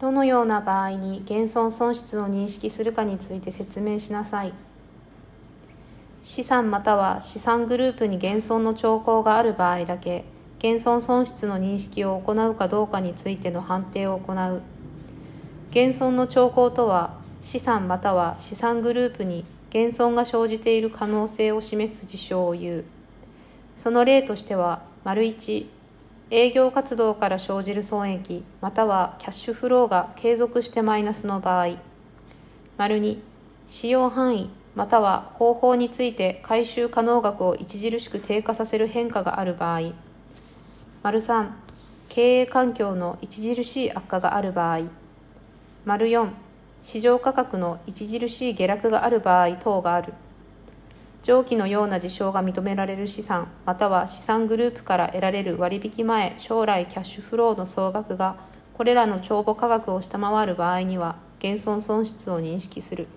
どのような場合に減損損失を認識するかについて説明しなさい。資産または資産グループに減損の兆候がある場合だけ減損損失の認識を行うかどうかについての判定を行う減損の兆候とは資産または資産グループに減損が生じている可能性を示す事象を言うその例としては丸1営業活動から生じる損益またはキャッシュフローが継続してマイナスの場合。丸2使用範囲または方法について回収可能額を著しく低下させる変化がある場合。丸3経営環境の著しい悪化がある場合。丸4市場価格の著しい下落がある場合等がある。上記のような事象が認められる資産または資産グループから得られる割引前将来キャッシュフローの総額がこれらの帳簿価格を下回る場合には減損損失を認識する。